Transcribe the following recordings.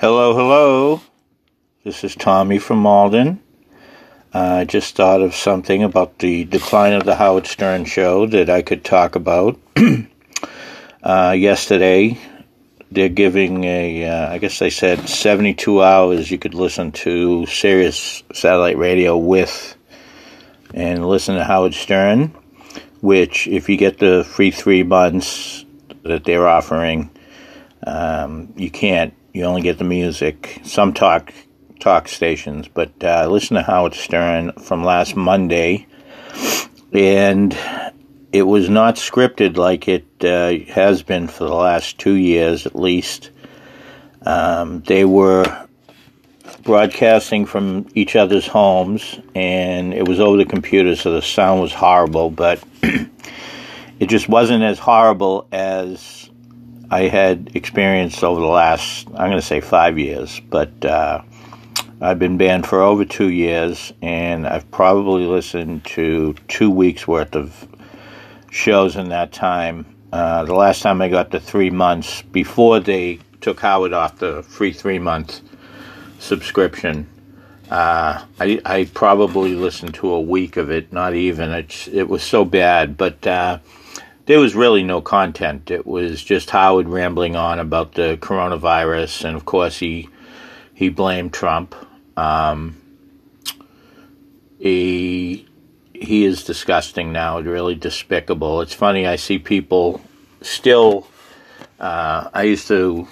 Hello, hello. This is Tommy from Malden. I just thought of something about the decline of the Howard Stern show that I could talk about. uh, yesterday, they're giving a, uh, I guess they said 72 hours you could listen to Sirius satellite radio with and listen to Howard Stern, which, if you get the free three months that they're offering, um, you can't. You only get the music. Some talk talk stations, but uh, listen to Howard Stern from last Monday, and it was not scripted like it uh, has been for the last two years at least. Um, they were broadcasting from each other's homes, and it was over the computer, so the sound was horrible, but it just wasn't as horrible as I had experienced over the last, I'm going to say five years, but uh, I've been banned for over two years, and I've probably listened to two weeks worth of shows in that time. Uh, the last time I got the three months before they took Howard off the free three month subscription. Uh, I, I probably listened to a week of it, not even. It's, it was so bad, but uh, there was really no content. It was just Howard rambling on about the coronavirus, and of course he he blamed Trump. Um, he he is disgusting now. Really despicable. It's funny. I see people still. Uh, I used to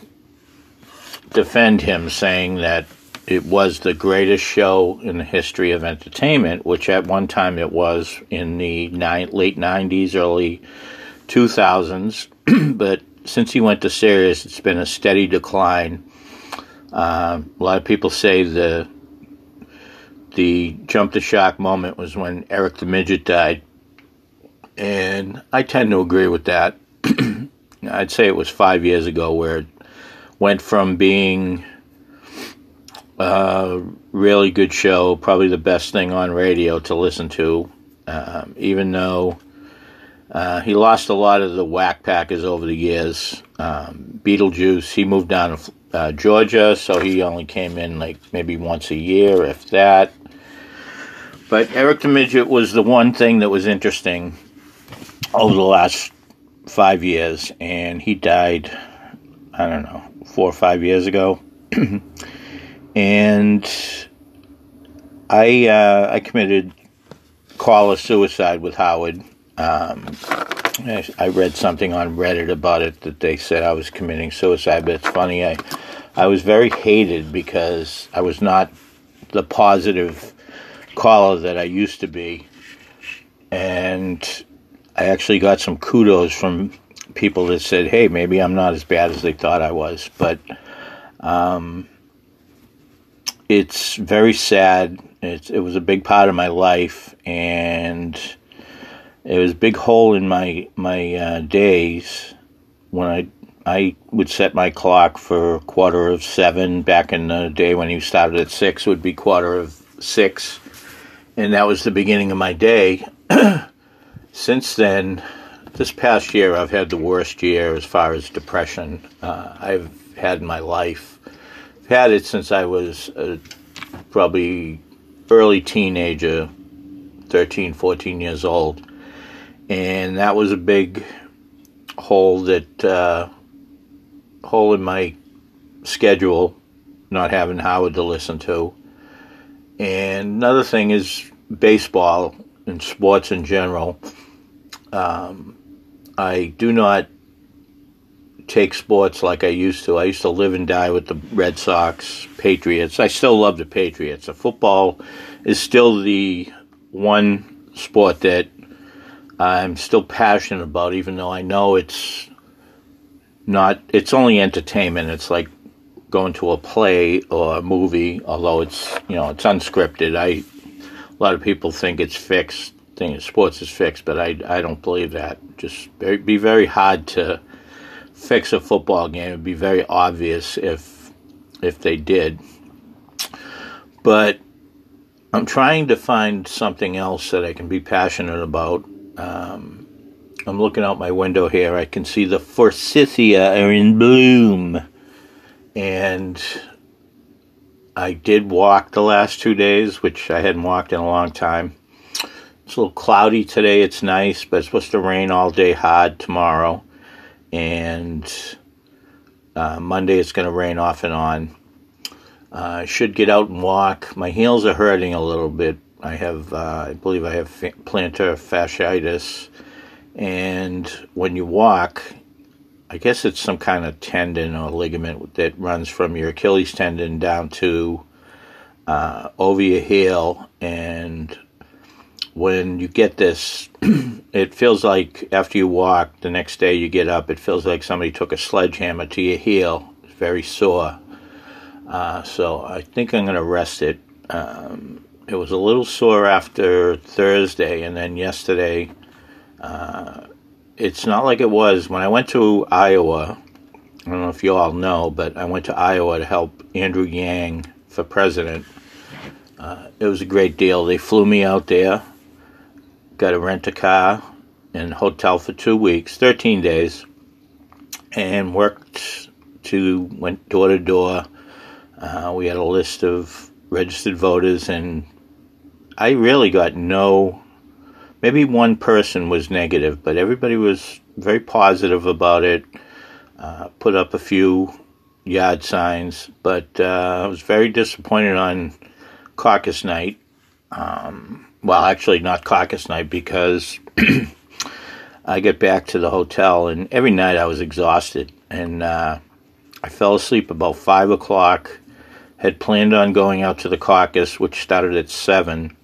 defend him, saying that it was the greatest show in the history of entertainment, which at one time it was in the ni- late 90s, early 2000s. but since he went to Sirius, it's been a steady decline. Uh, a lot of people say the the jump the shock moment was when Eric the Midget died, and I tend to agree with that. I'd say it was five years ago where it went from being a really good show, probably the best thing on radio to listen to, um, even though uh, he lost a lot of the whack packers over the years. Um, Beetlejuice, he moved down to uh, Georgia, so he only came in like maybe once a year, if that. But Eric the Midget was the one thing that was interesting over the last five years, and he died, I don't know, four or five years ago. and I uh, I committed caller suicide with Howard. Um, I, read something on Reddit about it that they said I was committing suicide, but it's funny. I I was very hated because I was not the positive caller that I used to be, and I actually got some kudos from people that said, "Hey, maybe I'm not as bad as they thought I was." But um, it's very sad. It's, it was a big part of my life, and it was a big hole in my my uh, days when I I would set my clock for quarter of seven. Back in the day when you started at six, would be quarter of six, and that was the beginning of my day. Since then, this past year, I've had the worst year as far as depression uh, I've had in my life. I've had it since I was uh, probably early teenager, 13, 14 years old. And that was a big hole that, uh, hole in my schedule, not having Howard to listen to. And another thing is baseball and sports in general. Um, I do not take sports like I used to. I used to live and die with the Red Sox, Patriots. I still love the Patriots. The football is still the one sport that I'm still passionate about, even though I know it's not. It's only entertainment. It's like going to a play or a movie, although it's you know it's unscripted. I a lot of people think it's fixed. Think sports is fixed, but I I don't believe that. Just be very hard to fix a football game. It'd be very obvious if if they did. But I'm trying to find something else that I can be passionate about. Um, I'm looking out my window here. I can see the forsythia are in bloom, and I did walk the last two days, which I hadn't walked in a long time. It's a little cloudy today. It's nice, but it's supposed to rain all day hard tomorrow. And uh, Monday it's going to rain off and on. I uh, should get out and walk. My heels are hurting a little bit. I have, uh, I believe I have plantar fasciitis. And when you walk, I guess it's some kind of tendon or ligament that runs from your Achilles tendon down to uh, over your heel. And when you get this, it feels like after you walk, the next day you get up, it feels like somebody took a sledgehammer to your heel. It's very sore. Uh, so I think I'm going to rest it. Um, it was a little sore after Thursday, and then yesterday, uh, it's not like it was when I went to Iowa. I don't know if you all know, but I went to Iowa to help Andrew Yang for president. Uh, it was a great deal. They flew me out there got to rent a car and hotel for two weeks, 13 days, and worked to, went door to door. Uh, we had a list of registered voters, and I really got no, maybe one person was negative, but everybody was very positive about it. Uh, put up a few yard signs, but uh, I was very disappointed on caucus night. Um, well, actually, not caucus night because I get back to the hotel, and every night I was exhausted, and uh, I fell asleep about five o'clock. Had planned on going out to the caucus, which started at seven.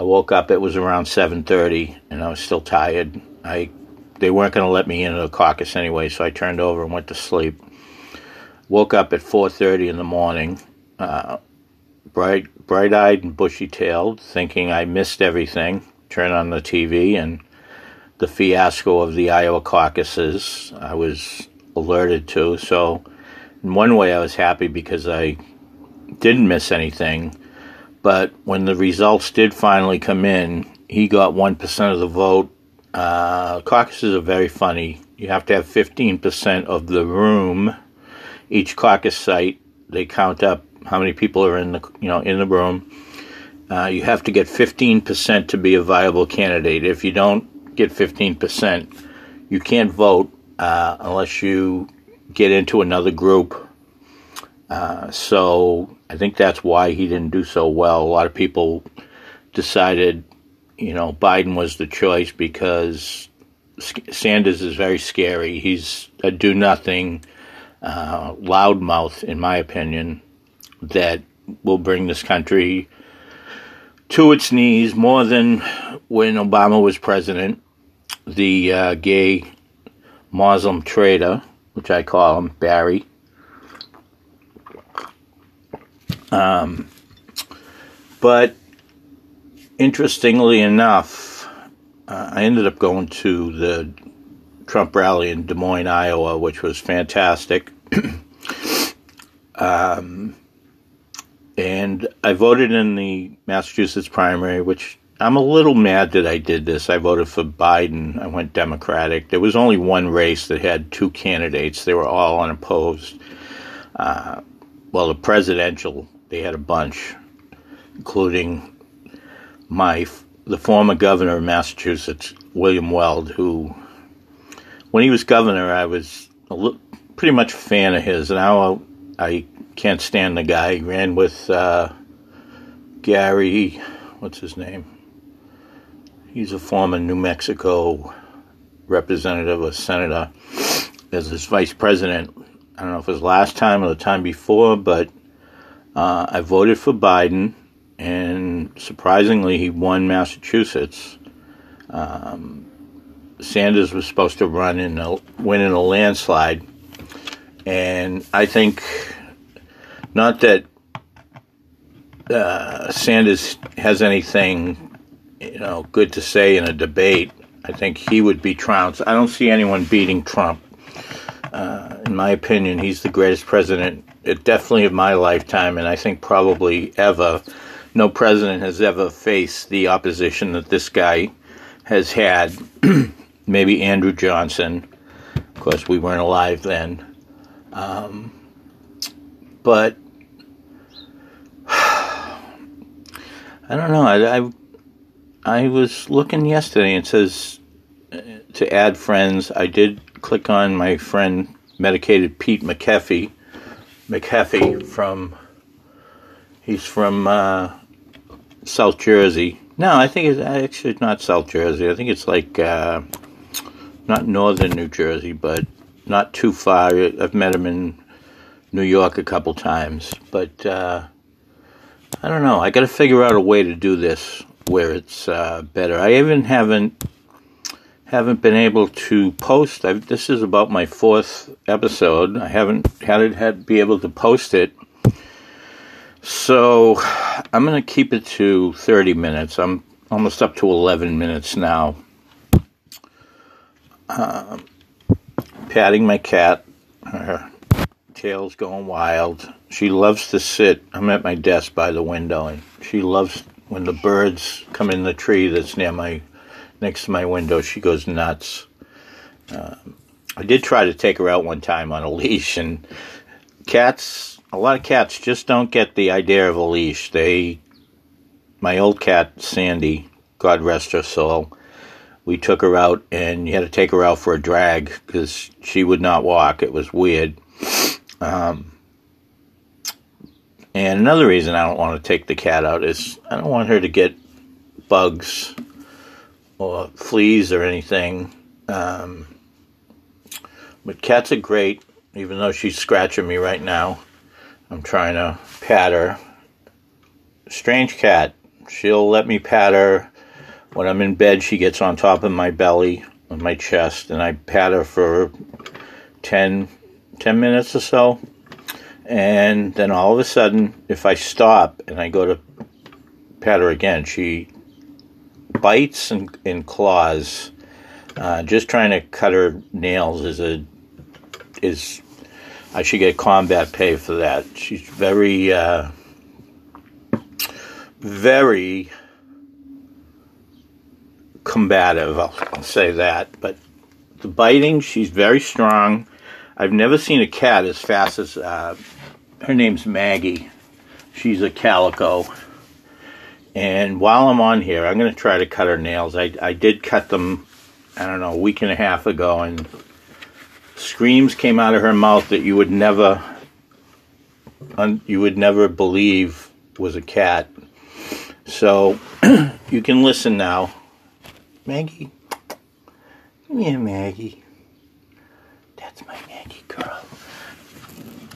I woke up; it was around seven thirty, and I was still tired. I they weren't going to let me into the caucus anyway, so I turned over and went to sleep. Woke up at four thirty in the morning. Uh, bright bright eyed and bushy tailed, thinking I missed everything. Turn on the TV and the fiasco of the Iowa caucuses I was alerted to. So, in one way, I was happy because I didn't miss anything. But when the results did finally come in, he got 1% of the vote. Uh, caucuses are very funny. You have to have 15% of the room. Each caucus site, they count up how many people are in the you know in the room. Uh, you have to get 15% to be a viable candidate. If you don't get 15%, you can't vote uh, unless you get into another group. Uh, so I think that's why he didn't do so well. A lot of people decided, you know, Biden was the choice because Sanders is very scary. He's a do nothing, uh, loudmouth, in my opinion that will bring this country to its knees more than when Obama was president. The uh, gay Muslim traitor, which I call him, Barry. Um, but interestingly enough, uh, I ended up going to the Trump rally in Des Moines, Iowa, which was fantastic. um, and I voted in the Massachusetts primary, which I'm a little mad that I did this. I voted for Biden. I went Democratic. There was only one race that had two candidates. They were all unopposed. Uh, well, the presidential, they had a bunch, including my the former governor of Massachusetts, William Weld, who, when he was governor, I was a little, pretty much a fan of his. Now I can't stand the guy. He ran with uh, Gary, what's his name? He's a former New Mexico representative or senator as his vice president. I don't know if it was last time or the time before, but uh, I voted for Biden, and surprisingly, he won Massachusetts. Um, Sanders was supposed to run in a win in a landslide, and I think not that uh, Sanders has anything, you know, good to say in a debate. I think he would be trounced. I don't see anyone beating Trump. Uh, in my opinion, he's the greatest president, uh, definitely of my lifetime, and I think probably ever. No president has ever faced the opposition that this guy has had. Maybe Andrew Johnson. Of course, we weren't alive then. Um, but I don't know. I, I, I was looking yesterday and it says uh, to add friends. I did click on my friend medicated Pete McAfee. McAfee from he's from uh, South Jersey. No, I think it's actually not South Jersey. I think it's like uh, not northern New Jersey, but not too far. I've met him in New York a couple times, but uh, I don't know. I got to figure out a way to do this where it's uh, better. I even haven't haven't been able to post. I've, this is about my fourth episode. I haven't had it had be able to post it. So I'm going to keep it to 30 minutes. I'm almost up to 11 minutes now. Uh, patting my cat. Her tail's going wild. She loves to sit. I'm at my desk by the window, and she loves when the birds come in the tree that's near my next to my window. She goes nuts. Uh, I did try to take her out one time on a leash, and cats. A lot of cats just don't get the idea of a leash. They, my old cat Sandy, God rest her soul, we took her out, and you had to take her out for a drag because she would not walk. It was weird. Um, and another reason I don't want to take the cat out is I don't want her to get bugs or fleas or anything. Um, but cats are great, even though she's scratching me right now. I'm trying to pat her. Strange cat. She'll let me pat her. When I'm in bed, she gets on top of my belly, on my chest, and I pat her for 10, 10 minutes or so. And then all of a sudden, if I stop and I go to pat her again, she bites and, and claws. Uh, just trying to cut her nails is a is I should get combat pay for that. She's very uh, very combative. I'll, I'll say that. But the biting, she's very strong. I've never seen a cat as fast as uh, her name's Maggie. She's a calico. And while I'm on here, I'm going to try to cut her nails. I, I did cut them, I don't know, a week and a half ago, and screams came out of her mouth that you would never, you would never believe was a cat. So you can listen now. Maggie, yeah, Maggie. That's my Maggie girl.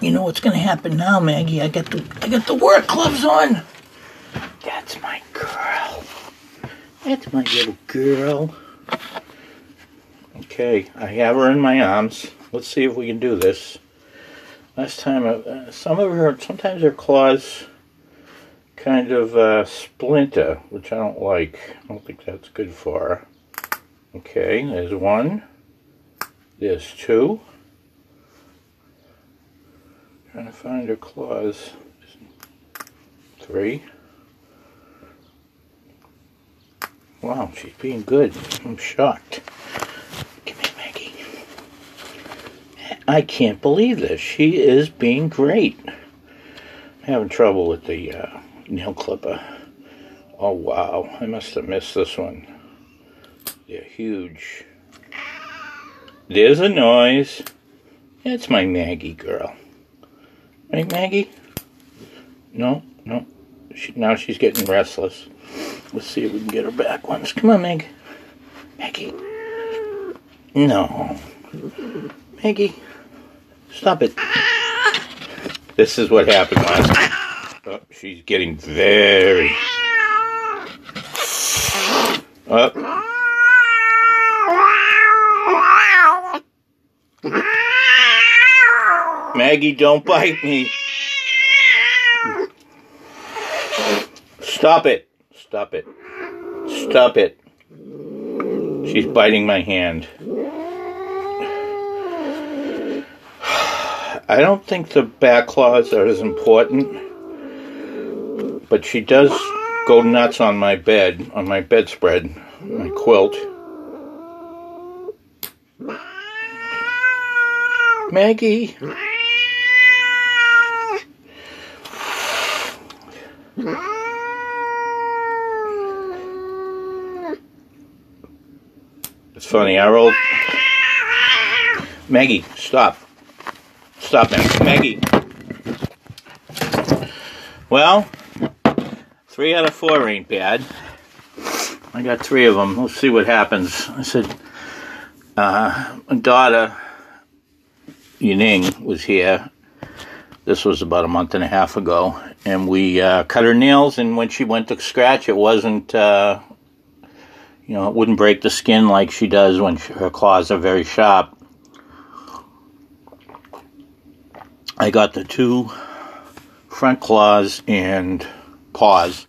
You know what's gonna happen now, Maggie? I got the I got the work gloves on. That's my girl. That's my little girl. Okay, I have her in my arms. Let's see if we can do this. Last time, uh, some of her, sometimes her claws kind of uh, splinter, which I don't like. I don't think that's good for her. Okay, there's one. There's two. Trying to find her claws. Three. Wow, she's being good. I'm shocked. Come here, Maggie. I can't believe this. She is being great. I'm having trouble with the uh, nail clipper. Oh, wow. I must have missed this one. They're huge. There's a noise. That's my Maggie girl. Right, Maggie? No, no. She, now she's getting restless. Let's see if we can get her back once. Come on, Meg. Maggie. No. Maggie. Stop it. This is what happened last time. Oh, she's getting very. Oh. Maggie, don't bite me. Stop it. Stop it. Stop it. She's biting my hand. I don't think the back claws are as important, but she does go nuts on my bed, on my bedspread, my quilt. Maggie. It's funny. I rolled. Maggie, stop. Stop, Maggie. Maggie. Well, three out of four ain't bad. I got three of them. We'll see what happens. I said, uh, my daughter, Yining, was here. This was about a month and a half ago, and we uh, cut her nails. And when she went to scratch, it wasn't, uh, you know, it wouldn't break the skin like she does when she, her claws are very sharp. I got the two front claws and paws,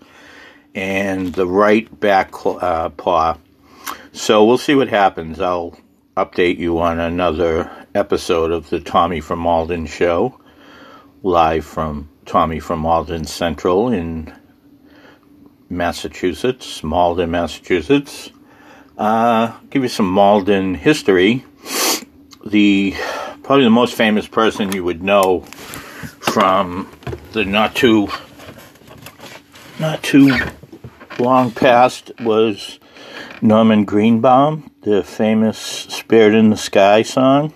and the right back uh, paw. So we'll see what happens. I'll update you on another episode of the Tommy from Malden show, live from Tommy from Malden Central in Massachusetts, Malden, Massachusetts. Uh, give you some Malden history. The probably the most famous person you would know from the not too not too long past was Norman Greenbaum, the famous "Spirit in the Sky" song.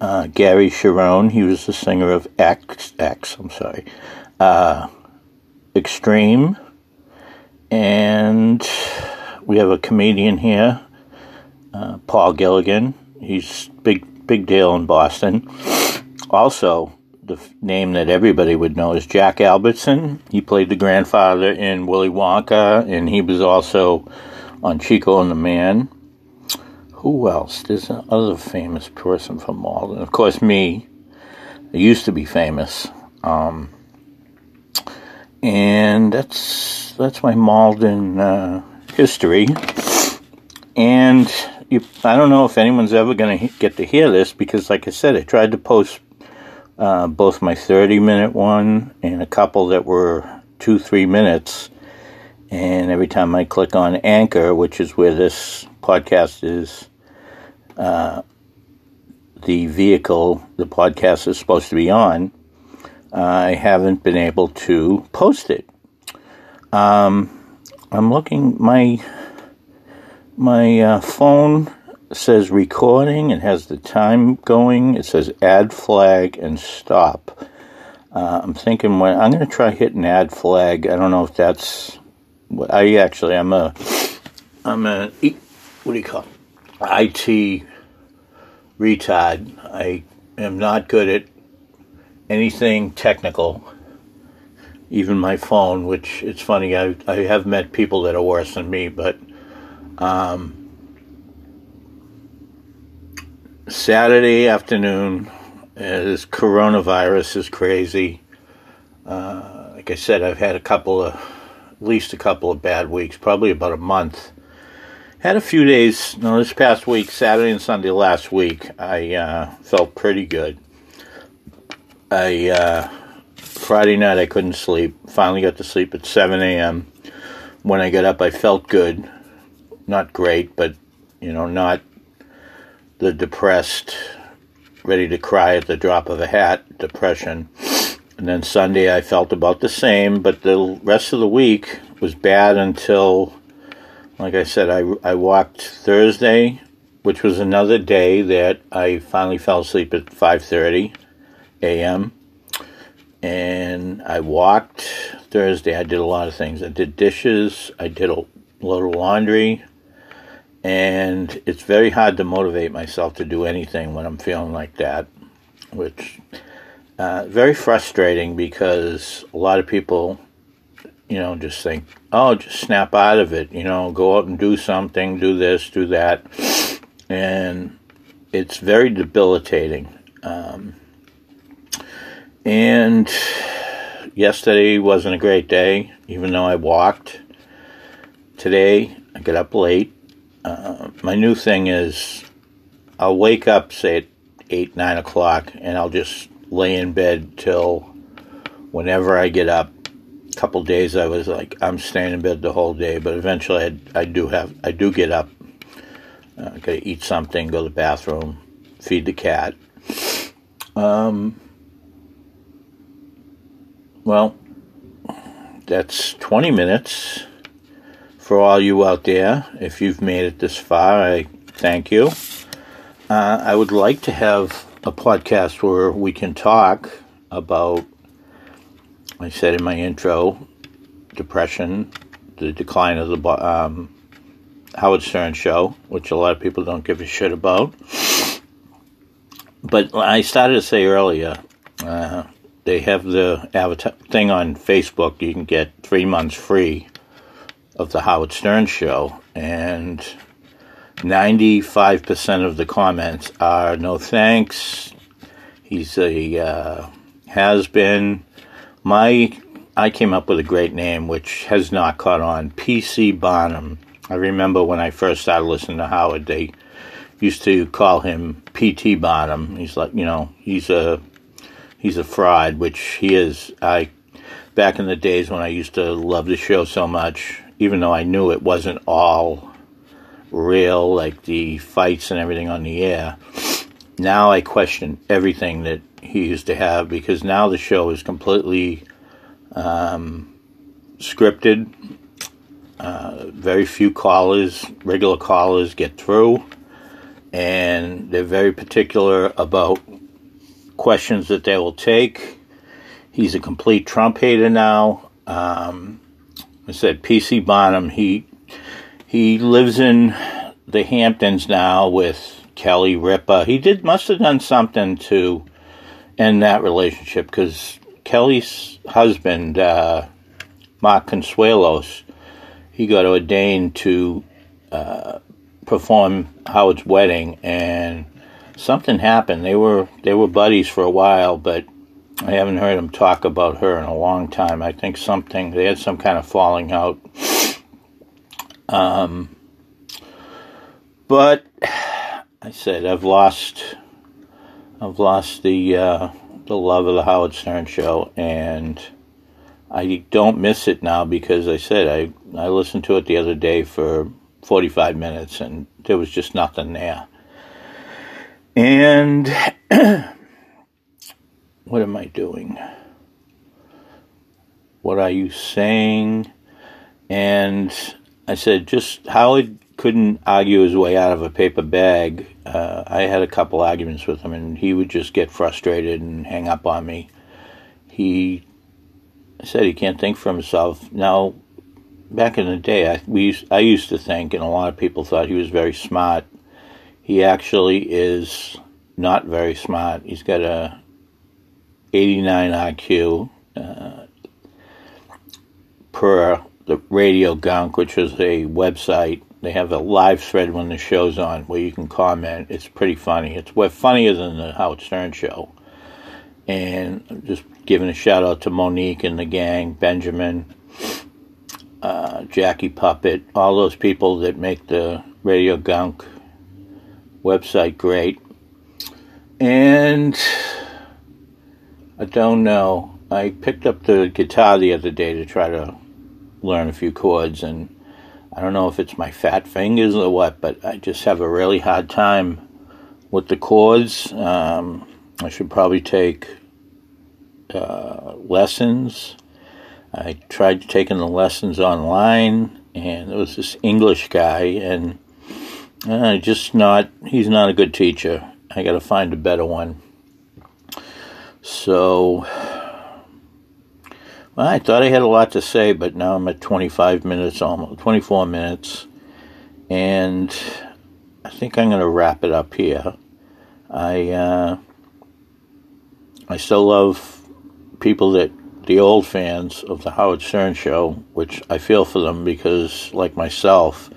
Uh, Gary Cherone, he was the singer of X, X I'm sorry, uh, Extreme, and we have a comedian here, uh, Paul Gilligan. He's big, big deal in Boston. Also, the name that everybody would know is Jack Albertson. He played the grandfather in Willy Wonka, and he was also on Chico and the Man. Who else? There's another famous person from Malden. Of course, me. I used to be famous. Um, and that's that's my Malden uh, history. And you, I don't know if anyone's ever going to get to hear this because, like I said, I tried to post uh, both my 30 minute one and a couple that were two, three minutes. And every time I click on Anchor, which is where this podcast is uh, the vehicle the podcast is supposed to be on, I haven't been able to post it. Um, I'm looking my my uh, phone says recording. It has the time going. It says add flag and stop. Uh, I'm thinking when I'm going to try hitting add flag. I don't know if that's. I actually I'm a I'm a what do you call it? IT retard. I am not good at anything technical, even my phone. Which it's funny. I I have met people that are worse than me, but um, Saturday afternoon, uh, this coronavirus is crazy. Uh, like I said, I've had a couple of, at least a couple of bad weeks, probably about a month had a few days. No, this past week, Saturday and Sunday last week, I uh, felt pretty good. I uh, Friday night I couldn't sleep. Finally got to sleep at 7 a.m. When I got up, I felt good. Not great, but you know, not the depressed, ready to cry at the drop of a hat depression. And then Sunday I felt about the same, but the rest of the week was bad until like I said, I, I walked Thursday, which was another day that I finally fell asleep at 5:30 a.m. And I walked Thursday. I did a lot of things. I did dishes. I did a load of laundry. And it's very hard to motivate myself to do anything when I'm feeling like that, which uh, very frustrating because a lot of people you know, just think, oh, just snap out of it, you know, go out and do something, do this, do that. And it's very debilitating. Um, and yesterday wasn't a great day, even though I walked. Today, I got up late. Uh, my new thing is I'll wake up, say, at 8, 9 o'clock, and I'll just lay in bed till whenever I get up A couple days I was like I'm staying in bed the whole day, but eventually I, I do have I do get up, uh, gotta eat something, go to the bathroom, feed the cat. Um, well, that's 20 minutes for all you out there. If you've made it this far, I Thank you. Uh, I would like to have a podcast where we can talk about, I said in my intro, depression, the decline of the um, Howard Stern show, which a lot of people don't give a shit about. But I started to say earlier, uh, they have the avatar thing on Facebook. You can get three months free of the Howard Stern show, and 95% of the comments are no thanks. He's a uh, has been. My I came up with a great name, which has not caught on. PC Barnum. I remember when I first started listening to Howard, they used to call him PT Barnum. He's like, you know, he's a he's a fraud, which he is. I back in the days when I used to love the show so much, even though I knew it wasn't all real, like the fights and everything on the air. Now I question everything that he used to have because now the show is completely um, scripted. Uh, very few callers, regular callers, get through, and they're very particular about questions that they will take. He's a complete Trump hater now. Um, I said PC Barnum. He he lives in the Hamptons now with Kelly Ripa. He did must have done something to end that relationship because Kelly's husband, uh, Mark Consuelos, he got ordained to uh, perform Howard's wedding, and something happened. They were they were buddies for a while, but I haven't heard him talk about her in a long time. I think something they had some kind of falling out. Um, but I said I've lost I've lost the uh, the love of the Howard Stern show, and I don't miss it now because I said I I listened to it the other day for 45 minutes, and there was just nothing there. And what am I doing? What are you saying? And I said, just Howard couldn't argue his way out of a paper bag. Uh, I had a couple arguments with him, and he would just get frustrated and hang up on me. He said he can't think for himself. Now, back in the day, I, we used, I used to think, and a lot of people thought he was very smart. He actually is not very smart. He's got a 89 IQ uh, per the Radio Gunk, which is a website. They have a live thread when the show's on where you can comment. It's pretty funny. It's way funnier than the Howard Stern show. And I'm just giving a shout out to Monique and the gang, Benjamin, uh, Jackie Puppet, all those people that make the Radio Gunk website great. And I don't know. I picked up the guitar the other day to try to learn a few chords, and I don't know if it's my fat fingers or what, but I just have a really hard time with the chords. Um, I should probably take uh, lessons. I tried taking the lessons online, and there was this English guy, and uh, just not, he's not a good teacher. I got to find a better one. So, well, I thought I had a lot to say, but now I'm at 25 minutes, almost 24 minutes, and I think I'm going to wrap it up here. I uh, I still love people that the old fans of the Howard Stern show, which I feel for them because, like myself,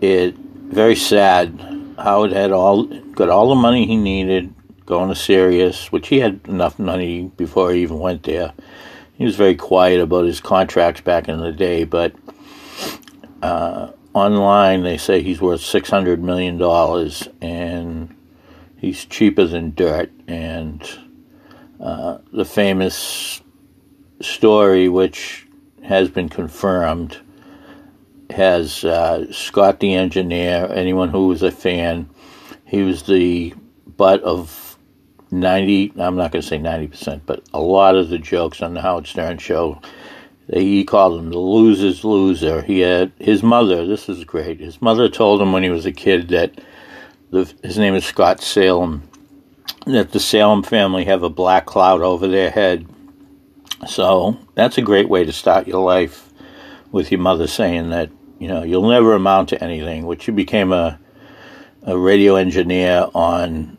it very sad Howard had all got all the money he needed going to Sirius, which he had enough money before he even went there. He was very quiet about his contracts back in the day, but uh, online they say he's worth six hundred million dollars, and he's cheaper than dirt. And uh, the famous story, which has been confirmed, has uh, Scott the engineer. Anyone who was a fan, he was the butt of ninety. I'm not going to say ninety percent, but a lot of the jokes on the Howard Stern show. He called him the loser's loser. He had his mother. This is great. His mother told him when he was a kid that the, his name is Scott Salem. That the Salem family have a black cloud over their head. So that's a great way to start your life with your mother saying that you know you'll never amount to anything. Which you became a a radio engineer on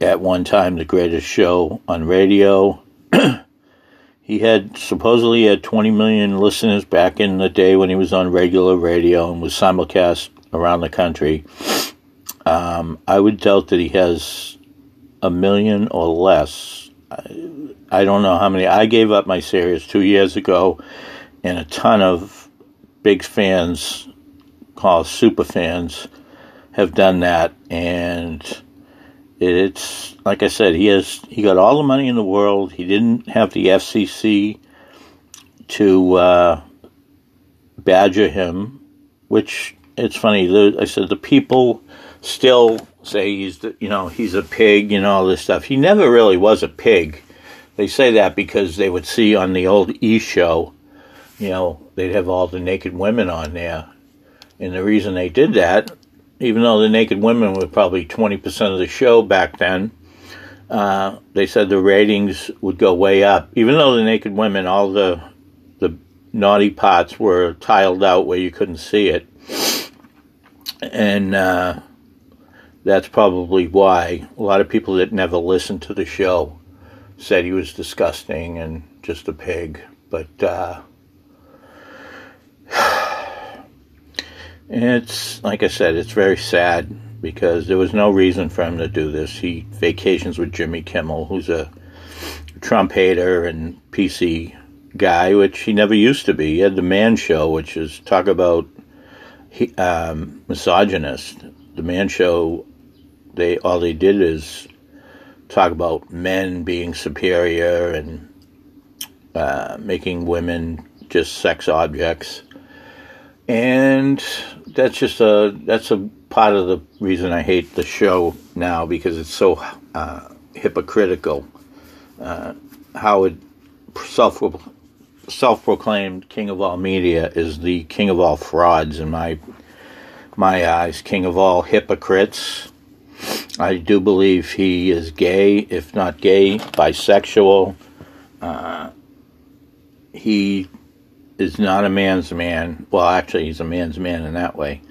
at one time the greatest show on radio. he had supposedly had 20 million listeners back in the day when he was on regular radio and was simulcast around the country. Um, I would doubt that he has a million or less. I, I don't know how many. I gave up my Sirius two years ago, and a ton of big fans, called super fans, have done that, and it's like I said, he has he got all the money in the world. He didn't have the FCC to uh, badger him, which it's funny. I said the people still say he's the, you know he's a pig and all this stuff. He never really was a pig. They say that because they would see on the old E show, you know, they'd have all the naked women on there, and the reason they did that even though the naked women were probably 20% of the show back then, uh, they said the ratings would go way up. Even though the naked women, all the the naughty parts were tiled out where you couldn't see it, and uh, that's probably why a lot of people that never listened to the show said he was disgusting and just a pig. But uh, It's like I said, it's very sad because there was no reason for him to do this. He vacations with Jimmy Kimmel, who's a Trump hater and PC guy, which he never used to be. He had the Man Show, which is talk about um, misogynist. The Man Show, they all they did is talk about men being superior and uh, making women just sex objects. And that's just a that's a part of the reason I hate the show now because it's so uh, hypocritical. Uh, it self self proclaimed king of all media is the king of all frauds in my my eyes, king of all hypocrites. I do believe he is gay, if not gay, bisexual. Uh, he is not a man's man. Well, actually, he's a man's man in that way.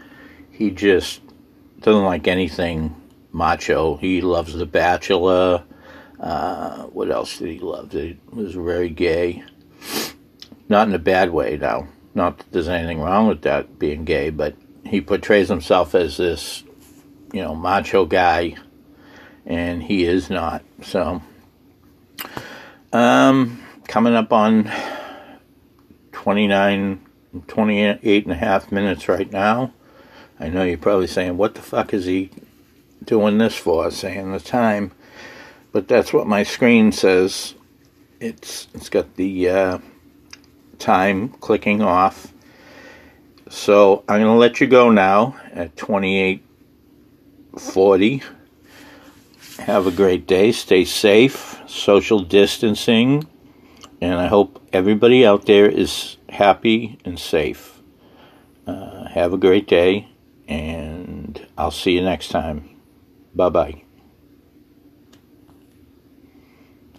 He just doesn't like anything macho. He loves The Bachelor. Uh, what else did he love? He was very gay. Not in a bad way, though. Not that there's anything wrong with that being gay, but he portrays himself as this, you know, macho guy, and he is not. So, um, coming up on 29, 28 and a half minutes right now. I know you're probably saying, what the fuck is he doing this for, saying the time? But that's what my screen says. It's It's got the uh, time clicking off. So I'm going to let you go now at 2840. Have a great day. Stay safe. Social distancing and I hope everybody out there is happy and safe. Uh, have a great day, and I'll see you next time. Bye bye.